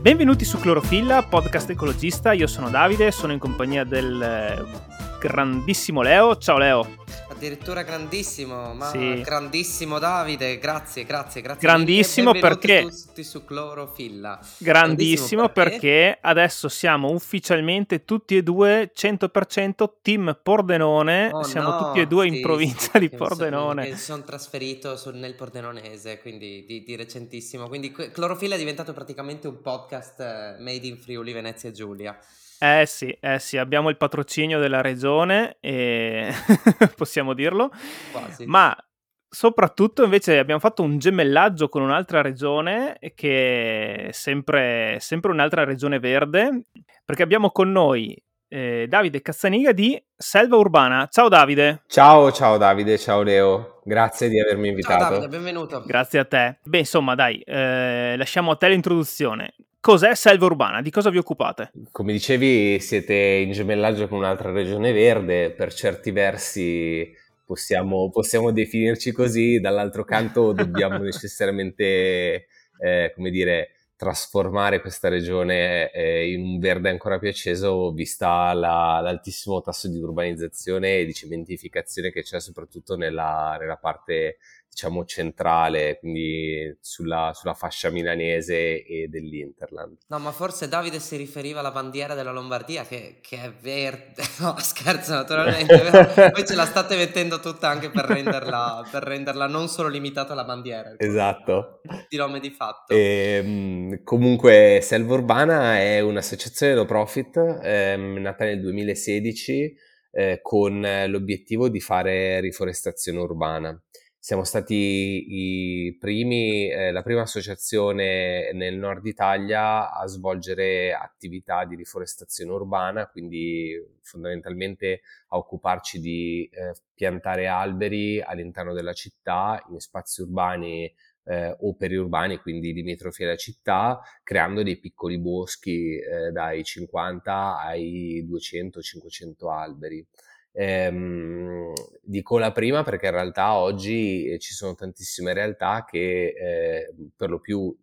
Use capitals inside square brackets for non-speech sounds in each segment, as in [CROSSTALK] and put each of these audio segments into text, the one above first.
Benvenuti su Clorofilla, podcast ecologista. Io sono Davide, sono in compagnia del eh, grandissimo Leo. Ciao Leo. Addirittura grandissimo, ma Sì. grandissimo Davide, grazie, grazie, grazie. Grandissimo perché- tutti su Clorofilla. Grandissimo perché adesso siamo ufficialmente tutti e due 100% team Pordenone. Oh, siamo no, tutti e due in sì, provincia sì, di che mi son- Pordenone. che sono trasferito sul- nel Pordenonese, quindi di, di recentissimo. Quindi Clorofilla è diventato praticamente un podcast eh, made in Friuli, Venezia Giulia. Eh sì, eh sì, abbiamo il patrocinio della regione e [LAUGHS] possiamo dirlo. Quasi. Ma soprattutto invece abbiamo fatto un gemellaggio con un'altra regione che è sempre, sempre un'altra regione verde, perché abbiamo con noi eh, Davide Cazzaniga di Selva Urbana. Ciao Davide, Ciao, ciao Davide, ciao Leo, grazie di avermi Ciao invitato. Davide, benvenuto. grazie a te. Beh, insomma, dai, eh, lasciamo a te l'introduzione. Cos'è Selva Urbana? Di cosa vi occupate? Come dicevi, siete in gemellaggio con un'altra regione verde, per certi versi possiamo, possiamo definirci così, dall'altro canto [LAUGHS] dobbiamo necessariamente, eh, come dire, trasformare questa regione eh, in un verde ancora più acceso, vista la- l'altissimo tasso di urbanizzazione e di cementificazione che c'è soprattutto nella, nella parte diciamo centrale, quindi sulla, sulla fascia milanese e dell'Interland. No, ma forse Davide si riferiva alla bandiera della Lombardia che, che è verde. [LAUGHS] No, scherzo, naturalmente. [LAUGHS] Voi ce la state mettendo tutta anche per renderla, per renderla non solo limitata alla bandiera. Esatto. Di nome di fatto. Ehm, comunque Selva Urbana è un'associazione no profit ehm, nata nel 2016 eh, con l'obiettivo di fare riforestazione urbana. Siamo stati primi, eh, la prima associazione nel nord Italia a svolgere attività di riforestazione urbana, quindi fondamentalmente a occuparci di eh, piantare alberi all'interno della città, in spazi urbani eh, o periurbani, quindi limitrofi alla città, creando dei piccoli boschi eh, dai 50 ai 200-500 alberi. Ehm, dico la prima perché in realtà oggi eh, ci sono tantissime realtà che eh, per lo più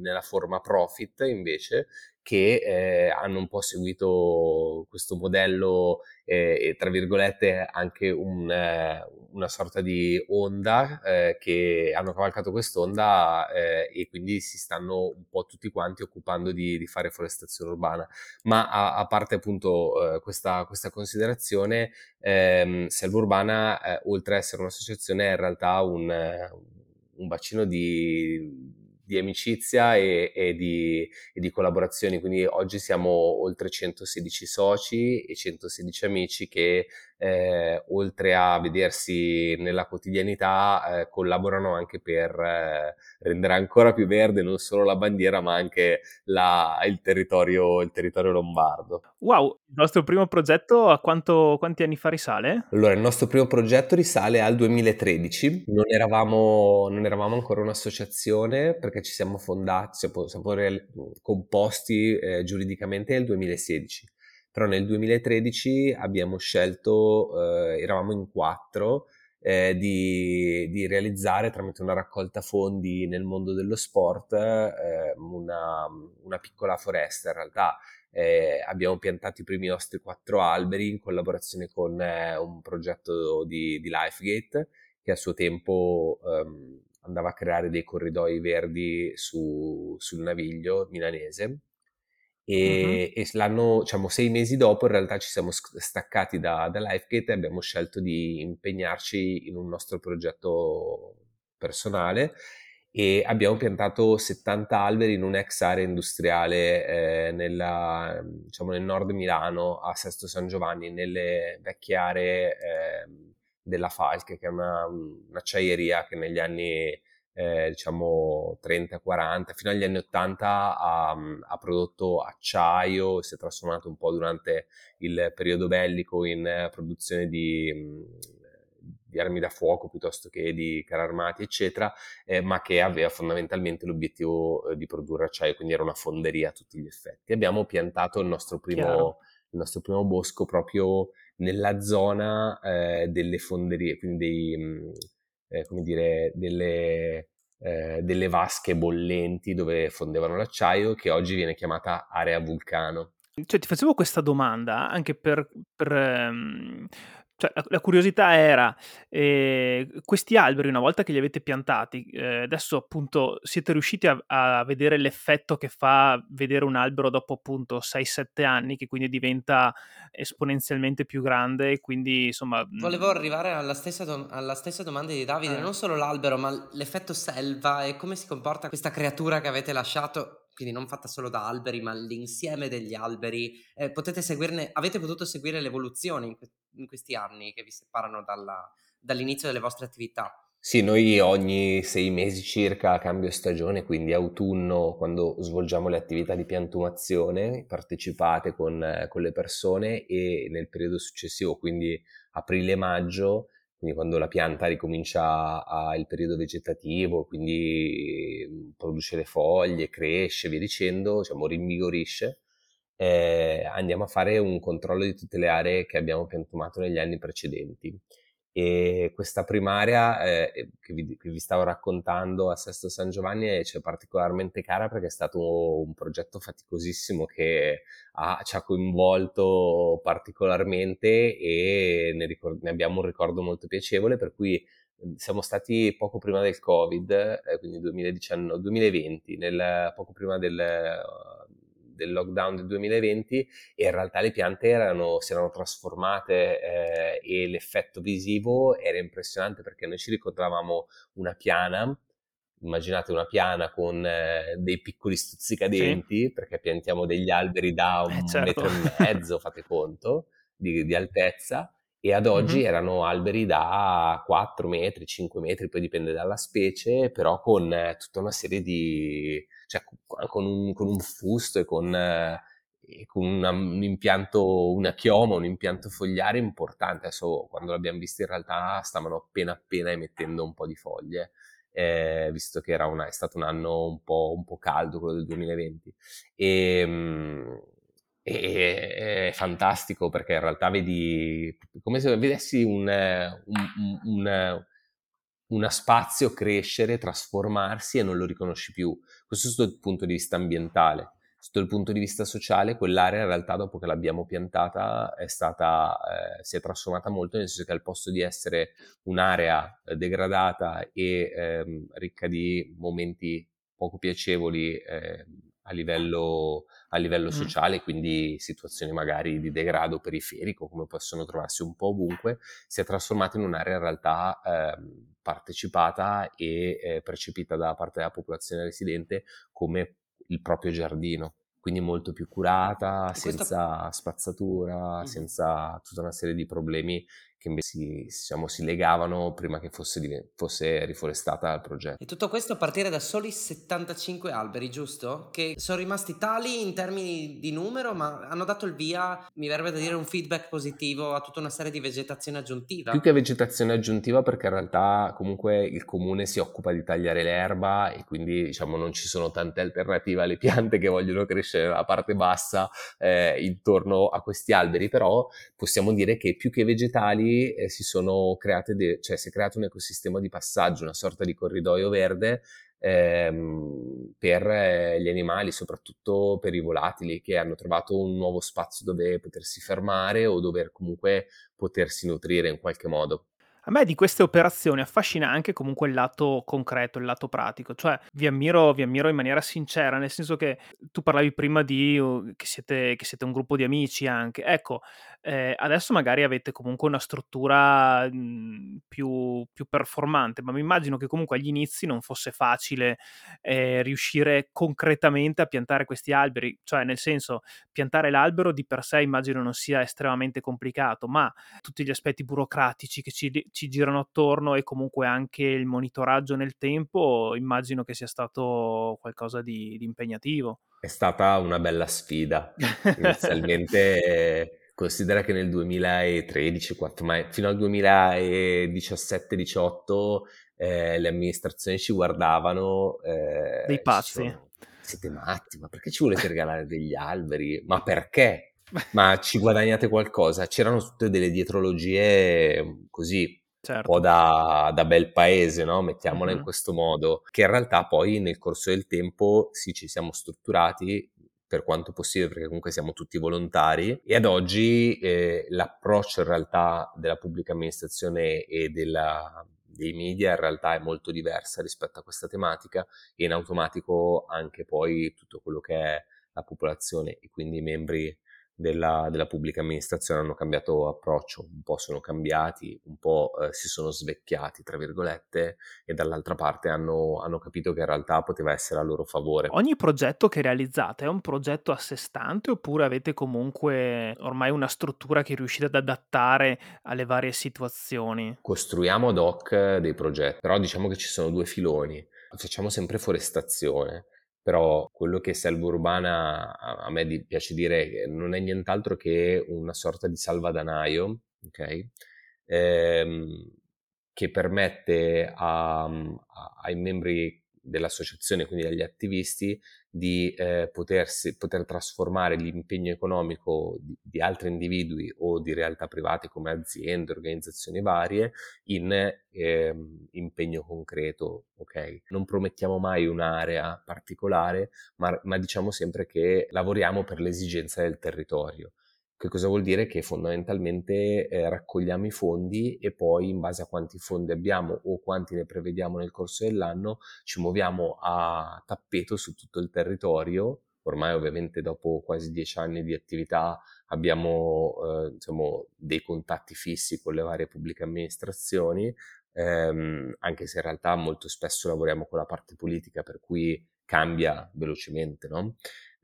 nella forma profit invece che eh, hanno un po' seguito questo modello eh, tra virgolette anche un, eh, una sorta di onda eh, che hanno cavalcato quest'onda eh, e quindi si stanno un po' tutti quanti occupando di, di fare forestazione urbana. Ma a, a parte appunto eh, questa, questa considerazione, ehm, Selva Urbana, oltre ad essere un'associazione, è in realtà un, un bacino di, di amicizia e, e di, e di collaborazioni. Quindi oggi siamo oltre 116 soci e 116 amici che eh, oltre a vedersi nella quotidianità eh, collaborano anche per eh, rendere ancora più verde non solo la bandiera ma anche la- il, territorio, il territorio lombardo. Wow, il nostro primo progetto a quanto- quanti anni fa risale? Allora, il nostro primo progetto risale al 2013, non eravamo, non eravamo ancora un'associazione perché ci siamo fondati, siamo, siamo composti eh, giuridicamente nel 2016, però nel 2013 abbiamo scelto, eh, eravamo in quattro, eh, di, di realizzare tramite una raccolta fondi nel mondo dello sport eh, una, una piccola foresta in realtà eh, abbiamo piantato i primi nostri quattro alberi in collaborazione con eh, un progetto di, di Lifegate che a suo tempo ehm, andava a creare dei corridoi verdi su- sul naviglio milanese. E, e l'anno, diciamo, sei mesi dopo, in realtà ci siamo staccati da, da Lifegate e abbiamo scelto di impegnarci in un nostro progetto personale e abbiamo piantato 70 alberi in un'ex area industriale eh, nella, diciamo, nel nord Milano, a Sesto San Giovanni, nelle vecchie aree eh, della Falche, che è una, un'acciaieria che negli anni eh, diciamo 30-40, fino agli anni 80 ha, ha prodotto acciaio, si è trasformato un po' durante il periodo bellico in eh, produzione di, di armi da fuoco piuttosto che di carri armati, eccetera, eh, ma che aveva fondamentalmente l'obiettivo eh, di produrre acciaio, quindi era una fonderia a tutti gli effetti. Abbiamo piantato il nostro primo, il nostro primo bosco proprio nella zona eh, delle fonderie, quindi dei, eh, come dire, delle, eh, delle vasche bollenti dove fondevano l'acciaio che oggi viene chiamata area vulcano. Cioè, ti facevo questa domanda anche per, per um, cioè, la, la, curiosità era, eh, questi alberi una volta che li avete piantati, eh, adesso appunto siete riusciti a, a, vedere l'effetto che fa vedere un albero dopo appunto 6-7 anni, che quindi diventa esponenzialmente più grande e quindi insomma... Volevo arrivare alla stessa, do- alla stessa domanda di Davide, eh. non solo l'albero ma l'effetto selva e come si comporta questa creatura che avete lasciato quindi non fatta solo da alberi, ma l'insieme degli alberi. Eh, potete seguirne, avete potuto seguire l'evoluzione in, que- in questi anni che vi separano dalla, dall'inizio delle vostre attività? Sì, noi ogni sei mesi circa cambio stagione, quindi autunno, quando svolgiamo le attività di piantumazione partecipate con, con le persone e nel periodo successivo, quindi aprile-maggio, quindi quando la pianta ricomincia il periodo vegetativo, quindi mhmm, produce le foglie, cresce, via dicendo, diciamo rinvigorisce, eh, andiamo a fare un controllo di tutte le aree che abbiamo piantumato negli anni precedenti e questa primaria eh, che, vi, che, vi, stavo raccontando a Sesto San Giovanni è cioè, particolarmente cara perché è stato un progetto faticosissimo che ha, ci ha coinvolto particolarmente e ne, ricord- ne, abbiamo un ricordo molto piacevole per cui siamo stati poco prima del Covid, eh, quindi 2019, 2020, nel, poco prima del del lockdown del 2020 e in realtà le piante erano, si erano trasformate eh, e l'effetto visivo era impressionante perché noi ci ricordavamo una piana immaginate una piana con eh, dei piccoli stuzzicadenti, sì. perché piantiamo degli alberi da un eh, certo. metro e mezzo, fate conto, di, di altezza, e ad oggi mm-hmm. erano alberi da 4 metri, 5 metri, poi dipende dalla specie, però con eh, tutta una serie di, cioè con un, con un fusto e con, eh, e con una, un impianto, una chioma, un impianto fogliare importante. Adesso quando l'abbiamo visto in realtà stavano appena appena emettendo un po' di foglie. Eh, visto che era una, è stato un anno un po', un po', caldo, quello del 2020. E, e, è fantastico perché in realtà vedi come se vedessi un, un, un, uno spazio crescere, trasformarsi e non lo riconosci più. Questo sotto il punto di vista ambientale. Sotto il punto di vista sociale, quell'area in realtà dopo che l'abbiamo piantata è stata, eh, si è trasformata molto, nel senso che al posto di essere un'area eh, degradata e ehm, ricca di momenti poco piacevoli eh, a livello, a livello sociale, quindi situazioni magari di degrado periferico, come possono trovarsi un po' ovunque, si è trasformata in un'area in realtà eh, partecipata e eh, percepita da parte della popolazione residente come il proprio giardino quindi molto più curata, senza spazzatura, senza tutta una serie di problemi che si, diciamo, si legavano prima che fosse, fosse, riforestata il progetto. E tutto questo a partire da soli 75 alberi, giusto? Che sono rimasti tali in termini di numero, ma hanno dato il via, mi verrebbe da dire, un feedback positivo a tutta una serie di vegetazione aggiuntiva. Più che vegetazione aggiuntiva, perché in realtà comunque il comune si occupa di tagliare l'erba e quindi diciamo non ci sono tante alternative alle piante che vogliono crescere nella parte bassa eh, intorno a questi alberi, però possiamo dire che più che vegetali eh, si sono create, de- cioè si è creato un ecosistema di passaggio, una sorta di corridoio verde ehm, per eh, gli animali, soprattutto per i volatili, che hanno trovato un nuovo spazio dove potersi fermare o dove comunque potersi nutrire in qualche modo. A me di queste operazioni affascina anche comunque il lato concreto, il lato pratico, cioè vi ammiro, vi ammiro in maniera sincera, nel senso che tu parlavi prima di uh, che, siete, che siete un gruppo di amici anche, ecco, eh, adesso magari avete comunque una struttura mh, mhmm, più, più, performante, ma mi immagino che comunque agli inizi non fosse facile eh, riuscire concretamente a piantare questi alberi, cioè nel senso piantare l'albero di per sé immagino non sia estremamente complicato, ma tutti gli aspetti burocratici che ci, ci girano attorno e comunque anche il monitoraggio nel tempo, immagino che sia stato qualcosa di, di impegnativo. È stata una bella sfida. [LAUGHS] Inizialmente considera che nel 2013, 4, ma fino al 2017-18 eh, le amministrazioni ci guardavano... Eh, Dei pazzi. Siete matti, ma perché ci volete regalare [LAUGHS] degli alberi? Ma perché? Ma ci guadagnate qualcosa? C'erano tutte delle dietrologie così certo. un po' da, da bel paese, no? mettiamola mm-hmm. in questo modo, che in realtà poi nel corso del tempo sì ci siamo strutturati per quanto possibile, perché comunque siamo tutti volontari e ad oggi eh, l'approccio in realtà della pubblica amministrazione e della, dei media in realtà è molto diversa rispetto a questa tematica e in automatico anche poi tutto quello che è la popolazione e quindi i membri della, della, pubblica amministrazione hanno cambiato approccio, un po' sono cambiati, un po' eh, si sono svecchiati, tra virgolette, e dall'altra parte hanno, hanno, capito che in realtà poteva essere a loro favore. Ogni progetto che realizzate è un progetto a sé stante oppure avete comunque ormai una struttura che riuscite ad adattare alle varie situazioni? Costruiamo ad hoc dei progetti, però diciamo che ci sono due filoni. Facciamo sempre forestazione però quello che selva urbana a me piace dire non è nient'altro che una sorta di salvadanaio, ok? Ehm, che permette a, a, ai membri dell'associazione, quindi agli attivisti, di eh, potersi, poter trasformare l'impegno economico di, di, altri individui o di realtà private come aziende, organizzazioni varie, in eh, impegno concreto. Okay? Non promettiamo mai un'area particolare, ma, ma diciamo sempre che lavoriamo per l'esigenza del territorio. Che cosa vuol dire? Che fondamentalmente eh, raccogliamo i fondi e poi in base a quanti fondi abbiamo o quanti ne prevediamo nel corso dell'anno ci muoviamo a tappeto su tutto il territorio. Ormai ovviamente dopo quasi dieci anni di attività abbiamo eh, diciamo, dei contatti fissi con le varie pubbliche amministrazioni, ehm, anche se in realtà molto spesso lavoriamo con la parte politica per cui cambia velocemente, no?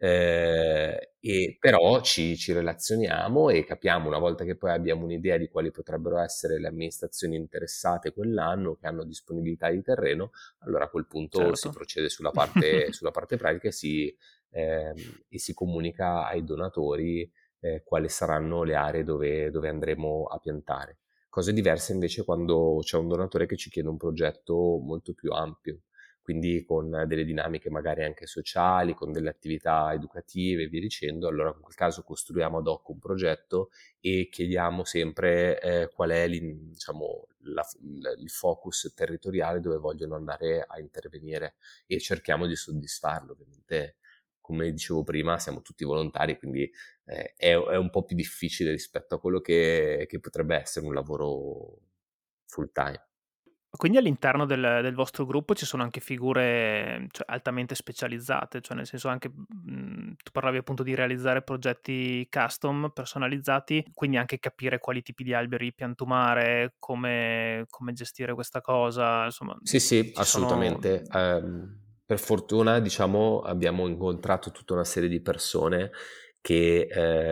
Eh, e però ci, ci, relazioniamo e capiamo una volta che poi abbiamo un'idea di quali potrebbero essere le amministrazioni interessate quell'anno che hanno disponibilità di terreno, allora a quel punto certo. si procede sulla [LAUGHS] parte, sulla parte pratica e si, eh, e si, comunica ai donatori eh, quali saranno le aree dove, dove andremo a piantare. Cose diverse invece quando c'è un donatore che ci chiede un progetto molto più ampio quindi con delle dinamiche magari anche sociali, con delle attività educative e via dicendo, allora in quel caso costruiamo ad hoc un progetto e chiediamo sempre eh, qual è diciamo, la, il focus territoriale dove vogliono andare a intervenire e cerchiamo di soddisfarlo. Ovviamente, come dicevo prima, siamo tutti volontari, quindi eh, è, è, un po' più difficile rispetto a quello che, che potrebbe essere un lavoro full time. Quindi all'interno del, del, vostro gruppo ci sono anche figure cioè, altamente specializzate, cioè nel senso anche mh, tu parlavi appunto di realizzare progetti custom, personalizzati, quindi anche capire quali tipi di alberi piantumare, come, come gestire questa cosa, insomma. Sì, sì, assolutamente. Sono... Um, per fortuna, diciamo, abbiamo incontrato tutta una serie di persone che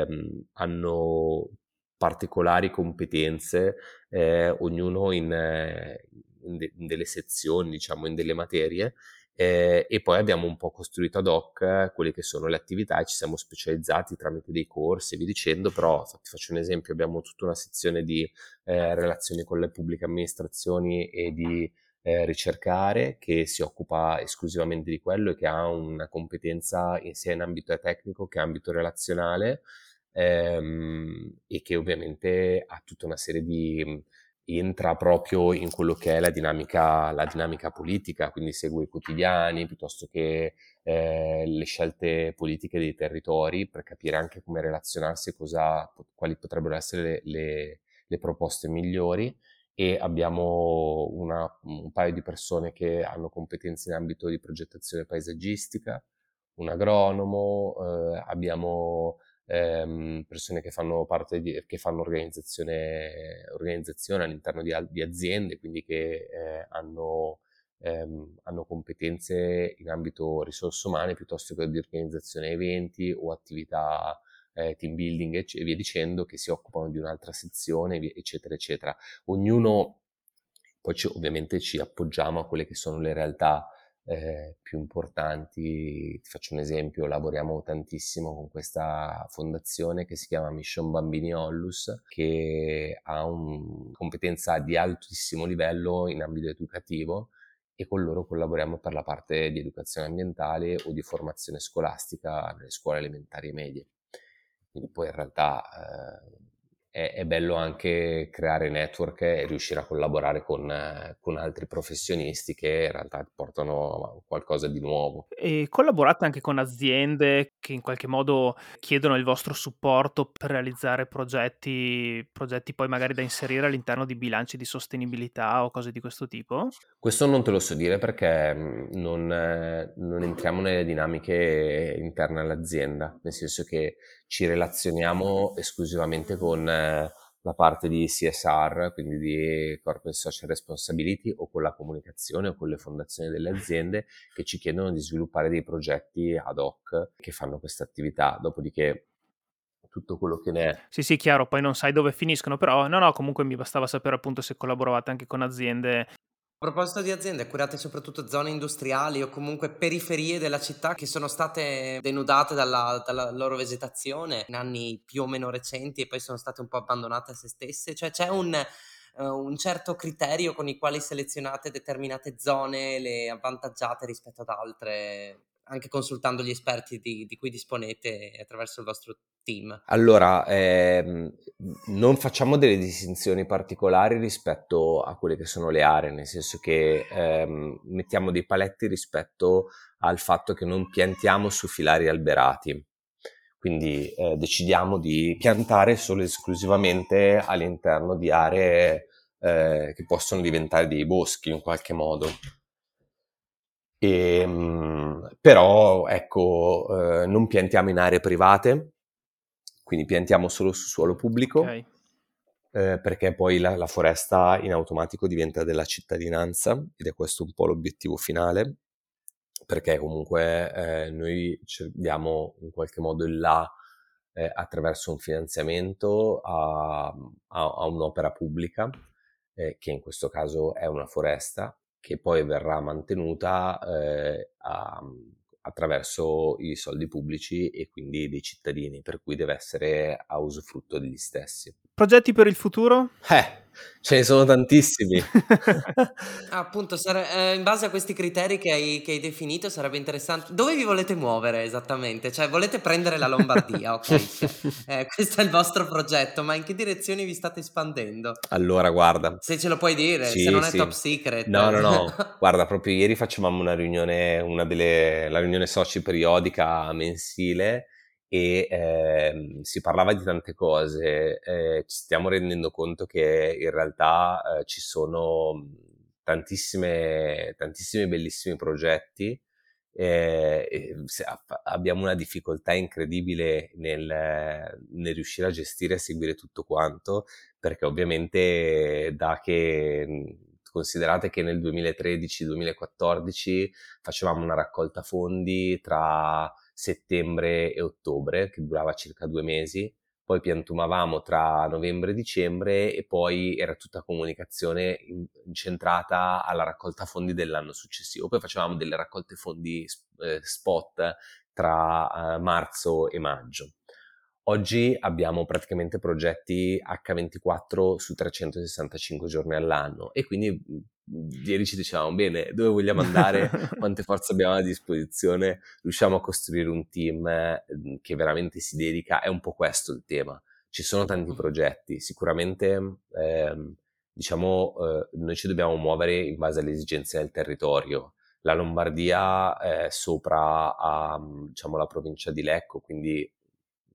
um, hanno particolari competenze, eh, ognuno in, eh, in, de- in delle sezioni, diciamo, in delle materie, eh, e poi abbiamo un po' costruito ad hoc quelle che sono le attività e ci siamo specializzati tramite dei corsi e via dicendo, però ti faccio un esempio, abbiamo tutta una sezione di eh, relazioni con le pubbliche amministrazioni e di eh, ricercare che si occupa esclusivamente di quello e che ha una competenza sia in ambito tecnico che in ambito relazionale ehm, e che ovviamente ha tutta una serie di entra proprio in quello che è la dinamica, la dinamica politica, quindi segue i quotidiani piuttosto che eh, le scelte politiche dei territori per capire anche come relazionarsi cosa, quali potrebbero essere le, le, le proposte migliori. E abbiamo una, un paio di persone che hanno competenze in ambito di progettazione paesaggistica, un agronomo, eh, abbiamo ehm, persone che fanno parte di, che fanno organizzazione, organizzazione all'interno di, di, aziende, quindi che eh, hanno, ehm, hanno, competenze in ambito risorse umane piuttosto che di organizzazione eventi o attività eh, team building e via dicendo, che si occupano di un'altra sezione, eccetera, eccetera. Ognuno, poi ci, ovviamente ci appoggiamo a quelle che sono le realtà eh, più importanti. Ti faccio un esempio, lavoriamo tantissimo con questa fondazione che si chiama Mission Bambini Ollus, che ha una competenza di altissimo livello in ambito educativo e con loro collaboriamo per la parte di educazione ambientale o di formazione scolastica nelle scuole elementari e medie. Quindi poi in realtà eh, è, è, bello anche creare network e riuscire a collaborare con, con, altri professionisti che in realtà portano qualcosa di nuovo. E collaborate anche con aziende che in qualche modo chiedono il vostro supporto per realizzare progetti, progetti poi magari da inserire all'interno di bilanci di sostenibilità o cose di questo tipo? Questo non te lo so dire perché mm, non, non entriamo nelle dinamiche interne all'azienda, nel senso che ci relazioniamo esclusivamente con eh, la parte di CSR, quindi di Corporate Social Responsibility o con la comunicazione o con le fondazioni delle aziende che ci chiedono di sviluppare dei progetti ad hoc che fanno questa attività. Dopodiché tutto quello che ne è. Sì, sì, chiaro, poi non sai dove finiscono, però no, no, comunque mi bastava sapere appunto se collaboravate anche con aziende a proposito di aziende, curate soprattutto zone industriali o comunque periferie della città che sono state denudate dalla, dalla, loro vegetazione in anni più o meno recenti e poi sono state un po' abbandonate a se stesse? Cioè c'è un, uh, un certo criterio con i quali selezionate determinate zone, le avvantaggiate rispetto ad altre? Anche consultando gli esperti di, di, cui disponete attraverso il vostro team? Allora, ehm, non facciamo delle distinzioni particolari rispetto a quelle che sono le aree, nel senso che ehm, mettiamo dei paletti rispetto al fatto che non piantiamo su filari alberati. Quindi eh, decidiamo di piantare solo e esclusivamente all'interno di aree eh, che possono diventare dei boschi in qualche modo. E, ehm, però ecco, eh, non piantiamo in aree private, quindi piantiamo solo su suolo pubblico, okay. eh, perché poi la, la, foresta in automatico diventa della cittadinanza ed è questo un po' l'obiettivo finale, perché comunque eh, noi diamo in qualche modo il là eh, attraverso un finanziamento a, a, a un'opera pubblica, eh, che in questo caso è una foresta, che poi verrà mantenuta eh, a, attraverso i soldi pubblici e quindi dei cittadini, per cui deve essere a usufrutto degli stessi. Progetti per il futuro? Eh, ce ne sono tantissimi. [LAUGHS] ah, appunto, sare- eh, in base a questi criteri che hai, che hai, definito sarebbe interessante. Dove vi volete muovere esattamente? Cioè, volete prendere la Lombardia, [LAUGHS] ok? eh, questo è il vostro progetto, ma in che direzioni vi state espandendo? Allora, guarda. Se ce lo puoi dire, sì, se non è top secret. No, no, no. [LAUGHS] guarda, proprio ieri facevamo una riunione, una delle, la riunione soci periodica mensile e eh, si parlava di tante cose, eh, ci stiamo rendendo conto che in realtà eh, ci sono tantissime, tantissimi bellissimi progetti eh, abbiamo una difficoltà incredibile nel, nel, riuscire a gestire e seguire tutto quanto perché ovviamente da che considerate che nel 2013-2014 facevamo una raccolta fondi tra settembre e ottobre, che durava circa due mesi, poi piantumavamo tra novembre e dicembre e poi era tutta comunicazione incentrata alla raccolta fondi dell'anno successivo. Poi facevamo delle raccolte fondi eh, spot tra eh, marzo e maggio. Oggi abbiamo praticamente progetti H24 su 365 giorni all'anno e quindi ieri ci dicevamo bene dove vogliamo andare, [LAUGHS] quante forze abbiamo a disposizione, riusciamo a costruire un team che veramente si dedica, è un po' questo il tema. Ci sono tanti progetti, sicuramente eh, diciamo eh, noi ci dobbiamo muovere in base alle esigenze del territorio. La Lombardia è sopra a, diciamo, la provincia di Lecco, quindi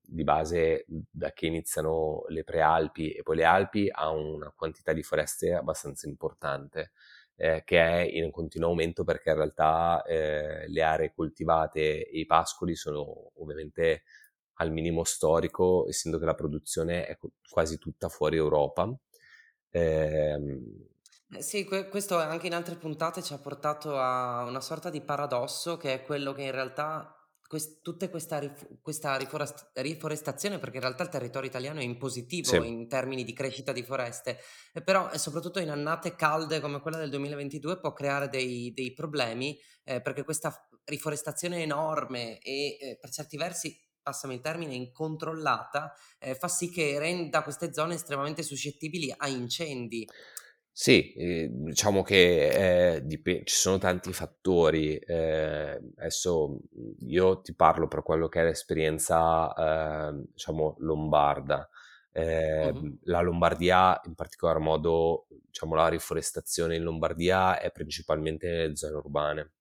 di base da che iniziano le prealpi e poi le Alpi ha una quantità di foreste abbastanza importante eh, che è in continuo aumento perché in realtà eh, le aree coltivate e i pascoli sono ovviamente al minimo storico essendo che la produzione è quasi tutta fuori Europa. Ehm, eh, sì, que- questo anche in altre puntate ci ha portato a una sorta di paradosso che è quello che in realtà quest- tutta questa, rif- questa riforest- riforestazione, perché in realtà il territorio italiano è in positivo sì. in termini di crescita di foreste, e però e soprattutto in annate calde come quella del 2022 può creare dei, dei problemi, eh, perché questa riforestazione enorme e eh, per certi versi passami il termine, incontrollata, eh, fa sì che renda queste zone estremamente suscettibili a incendi. Sì, eh, diciamo che eh, dip- ci sono tanti fattori. Eh, adesso io ti parlo per quello che è l'esperienza, eh, diciamo, lombarda. Uh-huh. La Lombardia, in particolar modo, diciamo, la riforestazione in Lombardia è principalmente nelle zone urbane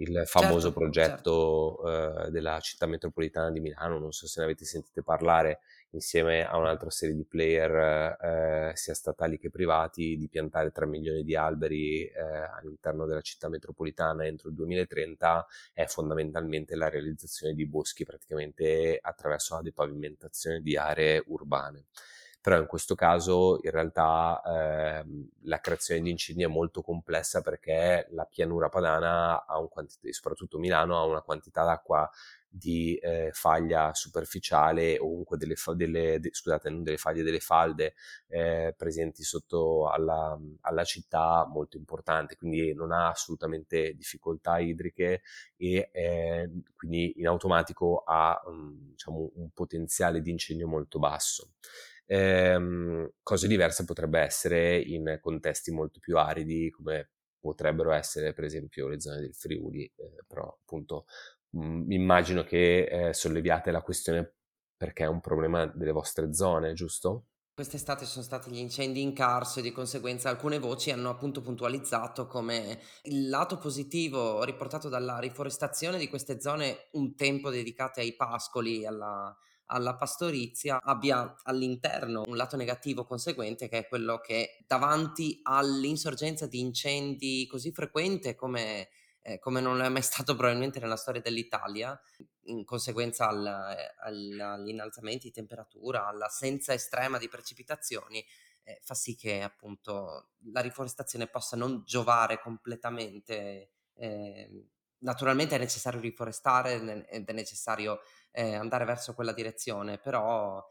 il famoso certo, progetto certo. Uh, della città metropolitana di Milano, non so se ne avete sentito parlare, insieme a un'altra serie di player, uh, sia statali che privati, di piantare 3 milioni di alberi uh, all'interno della città metropolitana entro il 2030, è fondamentalmente la realizzazione di boschi praticamente attraverso la depavimentazione di aree urbane però in questo caso in realtà eh, la creazione di incendi è molto complessa perché la pianura padana ha un quantità, soprattutto Milano, ha una quantità d'acqua di eh, faglia superficiale o comunque delle, delle de, scusate, non delle faglie, delle falde eh, presenti sotto alla, alla, città molto importante, quindi non ha assolutamente difficoltà idriche e eh, quindi in automatico ha um, diciamo, un potenziale di incendio molto basso. Ehm, cose diverse potrebbe essere in contesti molto più aridi come potrebbero essere per esempio le zone del Friuli, eh, però appunto mh, mm, immagino che eh, solleviate la questione perché è un problema delle vostre zone, giusto? Quest'estate sono stati gli incendi in Carso e di conseguenza alcune voci hanno appunto puntualizzato come il lato positivo riportato dalla riforestazione di queste zone un tempo dedicate ai pascoli, alla, alla pastorizia abbia all'interno un lato negativo conseguente che è quello che davanti all'insorgenza di incendi così frequente come, eh, come non è mai [LAUGHS] stato probabilmente nella storia dell'Italia, in conseguenza al, al, agli innalzamenti di temperatura, all'assenza estrema di precipitazioni, eh, fa sì che appunto la riforestazione possa non giovare completamente. Eh, naturalmente è necessario riforestare ed è necessario eh, andare verso quella direzione, però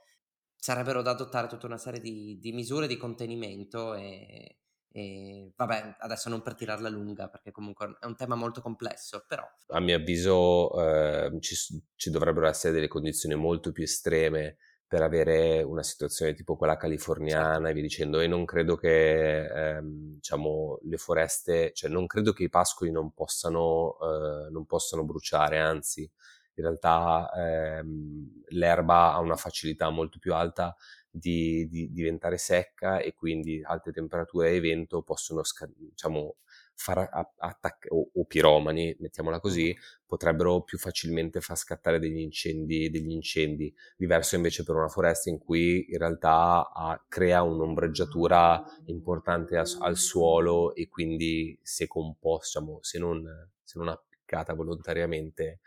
sarebbero da adottare tutta una serie di, di misure di contenimento e, e, vabbè, adesso non per tirarla lunga perché comunque è un tema molto complesso, però... A mio avviso eh, ci, ci, dovrebbero essere delle condizioni molto più estreme per avere una situazione tipo quella californiana certo. e via dicendo e non credo che ehm, diciamo le foreste, cioè non credo che i pascoli non possano, eh, non possano bruciare, anzi in realtà ehm, l'erba ha una facilità molto più alta di, di, diventare secca e quindi alte temperature e vento possono diciamo, far attaccare, o, o, piromani, mettiamola così, potrebbero più facilmente far scattare degli incendi, degli incendi, diverso invece per una foresta in cui in realtà ha, crea un'ombreggiatura importante al, al, suolo e quindi se composta, diciamo, se non, se non appiccata volontariamente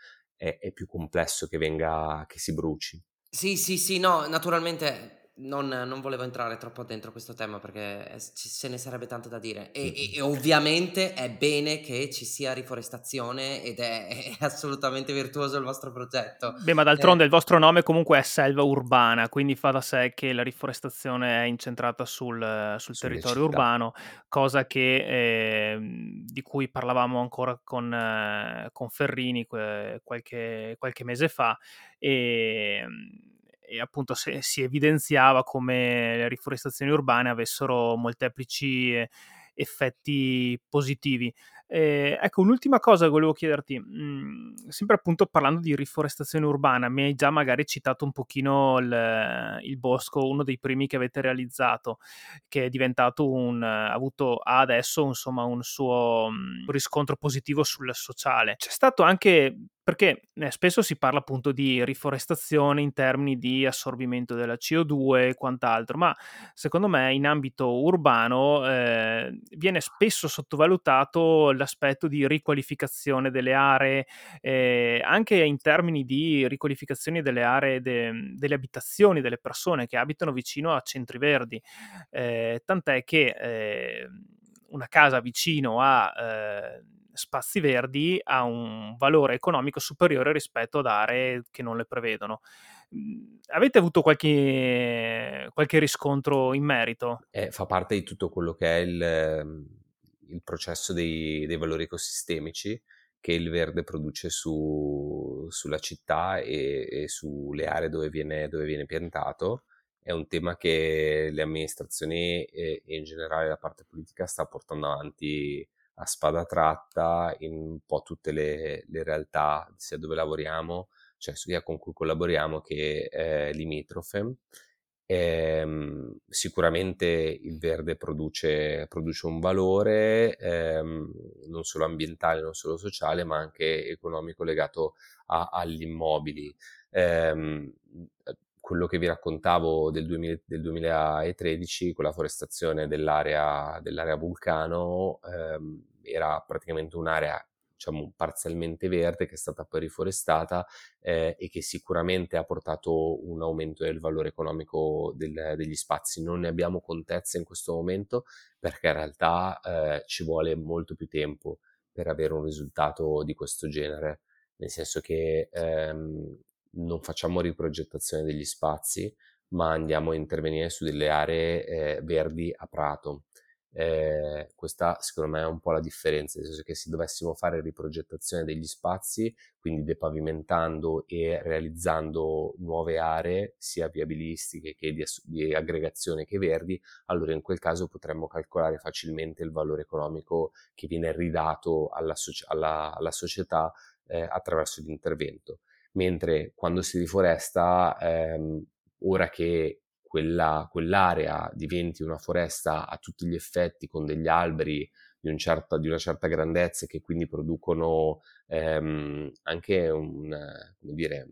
è, è più complesso che venga, che si bruci. Sì, sì, sì, no, naturalmente non, non, volevo entrare troppo dentro questo tema perché ci, se ne sarebbe tanto da dire e, e, e, ovviamente è bene che ci sia riforestazione ed è, [LAUGHS] è, assolutamente virtuoso il vostro progetto. Beh, ma d'altronde eh. il vostro nome comunque è selva urbana, quindi fa da sé che la riforestazione è incentrata sul, sul territorio città. urbano, cosa che, eh, di cui parlavamo ancora con, eh, con Ferrini qualche, qualche mese fa e e appunto se, si evidenziava come le riforestazioni urbane avessero molteplici eh, effetti positivi. Eh, ecco, un'ultima cosa che volevo chiederti, mh, sempre appunto parlando di riforestazione urbana, mi hai già magari citato un pochino il, il bosco, uno dei primi che avete realizzato, che è diventato un, ha avuto adesso insomma un suo mh, riscontro positivo sul sociale. C'è stato anche perché eh, spesso si parla appunto di riforestazione in termini di assorbimento della CO2 e quant'altro, ma secondo me in ambito urbano eh, viene spesso sottovalutato l'aspetto di riqualificazione delle aree, eh, anche in termini di riqualificazione delle aree de- delle abitazioni delle persone che abitano vicino a centri verdi, eh, tant'è che eh, una casa vicino a eh, spazi verdi ha un valore economico superiore rispetto ad aree che non le prevedono. Mhmm, avete avuto qualche, qualche riscontro in merito? Eh, fa parte di tutto quello che è il, ehm, il processo dei, dei, valori ecosistemici che il verde produce su, sulla città e, e, sulle aree dove viene, dove viene piantato è un tema che le amministrazioni e, e, in generale la parte politica sta portando avanti a spada tratta in un po' tutte le, le realtà, sia dove lavoriamo, cioè sia con cui collaboriamo che eh, limitrofe. Ehm, sicuramente il verde produce, produce un valore ehm, non solo ambientale, non solo sociale, ma anche economico legato a, agli immobili. Ehm, quello che vi raccontavo del, 2000, del 2013 con la forestazione dell'area, dell'area Vulcano ehm, era praticamente un'area diciamo, parzialmente verde che è stata poi riforestata eh, e che sicuramente ha portato un aumento del valore economico del, degli spazi. Non ne abbiamo contezza in questo momento perché in realtà eh, ci vuole molto più tempo per avere un risultato di questo genere, nel senso che ehm, non facciamo riprogettazione degli spazi, ma andiamo a intervenire su delle aree eh, verdi a prato. Eh, questa secondo me è un po' la differenza, nel senso che se dovessimo fare riprogettazione degli spazi, quindi depavimentando e realizzando nuove aree, sia viabilistiche che di, di aggregazione che verdi, allora in quel caso potremmo calcolare facilmente il valore economico che viene ridato alla, alla, alla società eh, attraverso l'intervento. Mentre quando si riforesta, ehm, ora che quella, quell'area diventi una foresta a tutti gli effetti con degli alberi di, un certa, di una certa grandezza che quindi producono ehm, anche un, dire,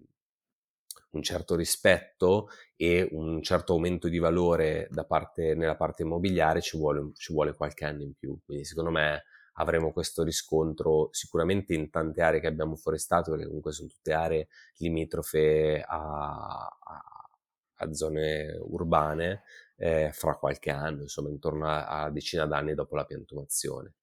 un certo rispetto e un certo aumento di valore parte, nella parte immobiliare ci vuole, ci vuole qualche anno in più. Quindi secondo me avremo questo riscontro sicuramente in tante aree che abbiamo forestato, perché comunque sono tutte aree limitrofe a, a a zone urbane eh, fra qualche anno, insomma intorno a, a decina d'anni dopo la piantumazione.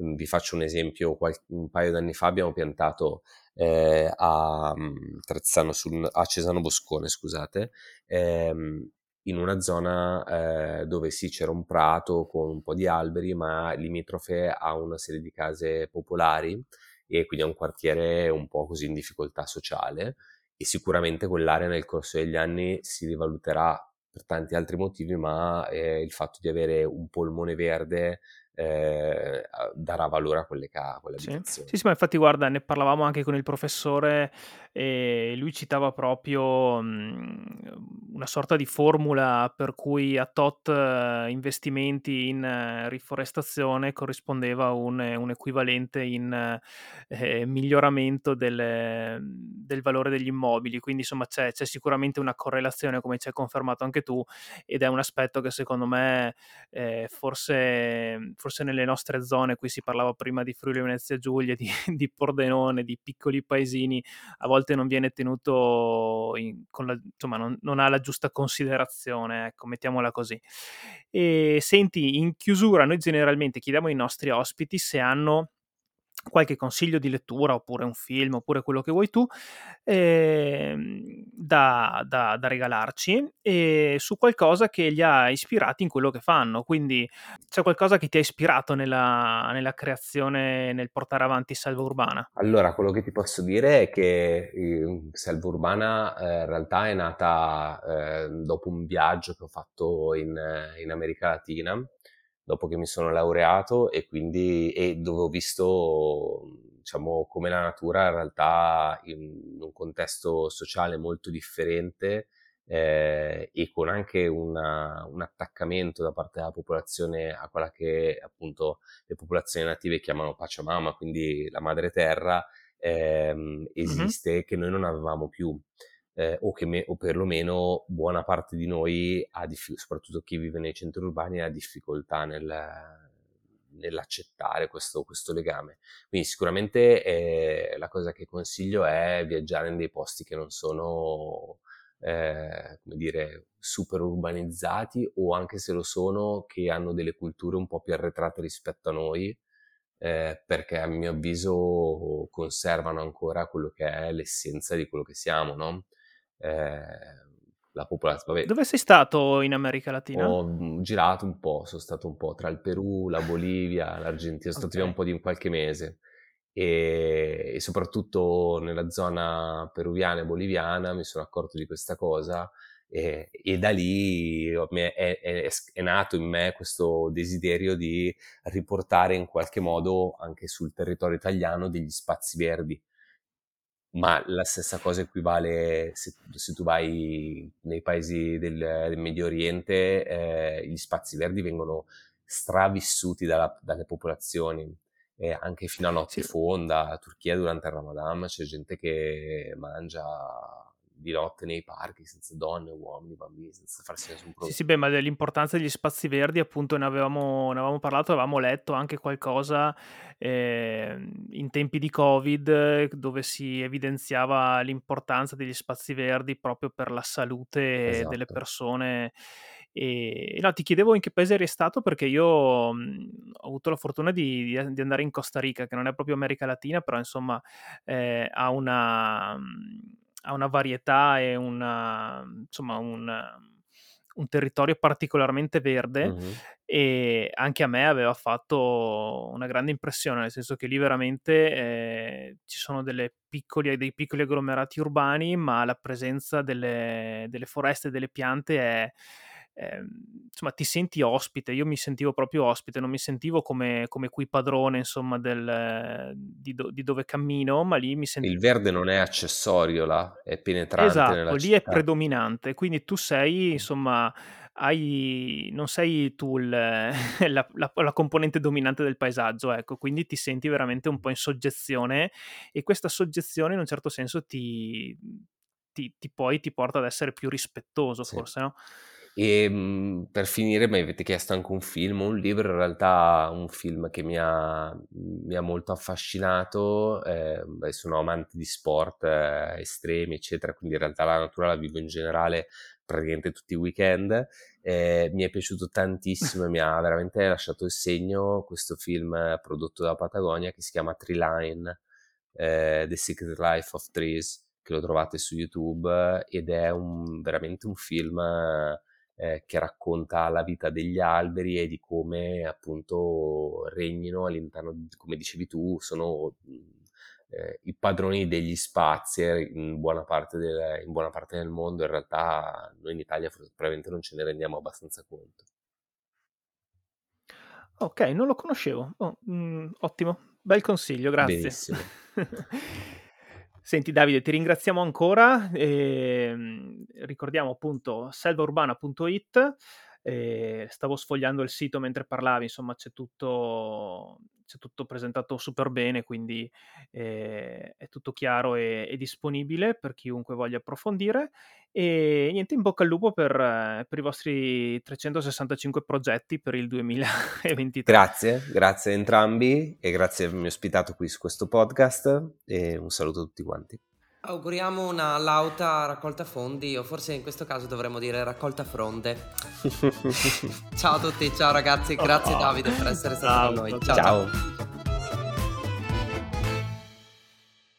Mm, vi faccio un esempio, un paio d'anni fa abbiamo piantato eh, a, mm, Trezzano sul, a Cesano Boscone, scusate, ehm, in una zona eh, dove sì c'era un prato con un po' di alberi, ma limitrofe a una serie di case popolari e quindi a un quartiere un po' così in difficoltà sociale e sicuramente quell'area nel corso degli anni si rivaluterà per tanti altri motivi, ma eh, il fatto di avere un polmone verde eh, darà valore a quelle, ca- quelle sì. Sì, sì, ma infatti guarda, ne parlavamo anche con il professore e lui citava proprio mh, una sorta di formula per cui a tot uh, investimenti in uh, riforestazione corrispondeva un, un equivalente in uh, miglioramento del, del, valore degli immobili, quindi insomma c'è, c'è, sicuramente una correlazione come ci hai confermato anche tu ed è un aspetto che secondo me eh, forse, forse nelle nostre zone, qui si parlava prima di Friuli Venezia Giulia, di, di Pordenone, di piccoli paesini, a volte volte non viene tenuto, in, la, insomma, non, non, ha la giusta considerazione, ecco, mettiamola così. E senti, in chiusura, noi generalmente chiediamo ai nostri ospiti se hanno qualche consiglio di lettura oppure un film oppure quello che vuoi tu eh, da, da, da, regalarci e su qualcosa che li ha ispirati in quello che fanno. Quindi c'è qualcosa che ti ha ispirato nella, nella creazione nel portare avanti Selva Urbana? Allora quello che ti posso dire è che eh, Selva Urbana eh, in realtà è nata eh, dopo un viaggio che ho fatto in, in America Latina dopo che mi sono laureato e quindi e dove ho visto diciamo come la natura in realtà in un contesto sociale molto differente eh, e con anche una, un attaccamento da parte della popolazione a quella che appunto le popolazioni native chiamano Pachamama, quindi la madre terra, ehm, esiste mm-hmm. che noi non avevamo più eh, o, che me, o perlomeno buona parte di noi, ha diffic- soprattutto chi vive nei centri urbani, ha difficoltà nel, nell'accettare questo, questo, legame. Quindi sicuramente eh, la cosa che consiglio è viaggiare in dei posti che non sono, eh, come dire, super urbanizzati o anche se lo sono, che hanno delle culture un po' più arretrate rispetto a noi. Eh, perché a mio avviso conservano ancora quello che è l'essenza di quello che siamo, no? Eh, la popolazione. Dove sei stato in America Latina? Ho mm, girato un po', sono stato un po' tra il Perù, la Bolivia, l'Argentina, sono stato via un po' di qualche mese e, e, soprattutto nella zona peruviana e boliviana mi sono accorto di questa cosa e, e da lì è, è, è, nato in me questo desiderio di riportare in qualche modo anche sul territorio italiano degli spazi verdi ma la stessa cosa equivale se, se tu vai nei paesi del, del Medio Oriente, eh, gli spazi verdi vengono stravissuti dalla, dalle popolazioni. E anche fino a notte sì. fonda, a Turchia durante il Ramadan c'è gente che mangia di notte nei parchi senza donne, uomini, bambini, senza farsi nessun problema. Sì, sì, beh, ma dell'importanza degli spazi verdi, appunto, ne avevamo, ne avevamo parlato, avevamo letto anche qualcosa eh, in tempi di Covid dove si evidenziava l'importanza degli spazi verdi proprio per la salute esatto. delle persone. E no, ti chiedevo in che paese eri stato perché io mh, ho avuto la fortuna di, di, andare in Costa Rica, che non è proprio America Latina, però insomma eh, ha una. Mh, ha una varietà e una, insomma, un, un territorio particolarmente verde mm-hmm. e anche a me aveva fatto una grande impressione, nel senso che lì veramente eh, ci sono piccoli, dei piccoli agglomerati urbani, ma la presenza delle, delle foreste e delle piante è eh, insomma, ti senti ospite. Io mi sentivo proprio ospite, non mi sentivo come, come qui padrone, insomma, del, di, do, di, dove cammino, ma lì mi sentivo... Il verde non è accessorio là, è penetrante Esatto, lì città. è predominante, quindi tu sei, insomma... Hai, non sei tu il, [LAUGHS] la, la, la, componente dominante del paesaggio, ecco, quindi ti senti veramente un po' in soggezione e questa soggezione in un certo senso ti, ti, ti poi ti porta ad essere più rispettoso, sì. forse, no? E mh, per finire mi avete chiesto anche un film, un libro, in realtà un film che mi ha, mi ha molto affascinato, eh, sono amante di sport eh, estremi, eccetera, quindi in realtà la natura la vivo in generale praticamente tutti i weekend. Eh, mi è piaciuto tantissimo e mi ha veramente lasciato il segno questo film prodotto da Patagonia che si chiama Tree Line, eh, The Secret Life of Trees, che lo trovate su YouTube ed è un, veramente un film eh, che racconta la vita degli alberi e di come appunto regnino all'interno, come dicevi tu, sono eh, i padroni degli spazi in buona, parte del, in buona parte del mondo. In realtà noi in Italia probabilmente non ce ne rendiamo abbastanza conto. Ok, non lo conoscevo. Oh, mh, mm, ottimo, bel consiglio, grazie. Benissimo. [LAUGHS] Senti Davide, ti ringraziamo ancora, e, ricordiamo appunto selvaurbana.it, eh, stavo sfogliando il sito mentre parlavi, insomma c'è tutto, c'è tutto presentato super bene, quindi eh, è tutto chiaro e, e, disponibile per chiunque voglia approfondire. E niente, in bocca al lupo per, per, i vostri 365 progetti per il 2023. Grazie, grazie a entrambi e grazie di avermi ospitato qui su questo podcast e un saluto a tutti quanti. Auguriamo una lauta raccolta fondi, o forse in questo caso dovremmo dire raccolta fronde. [LAUGHS] ciao a tutti, ciao ragazzi, grazie Davide per essere stato ciao, con noi. ciao. ciao.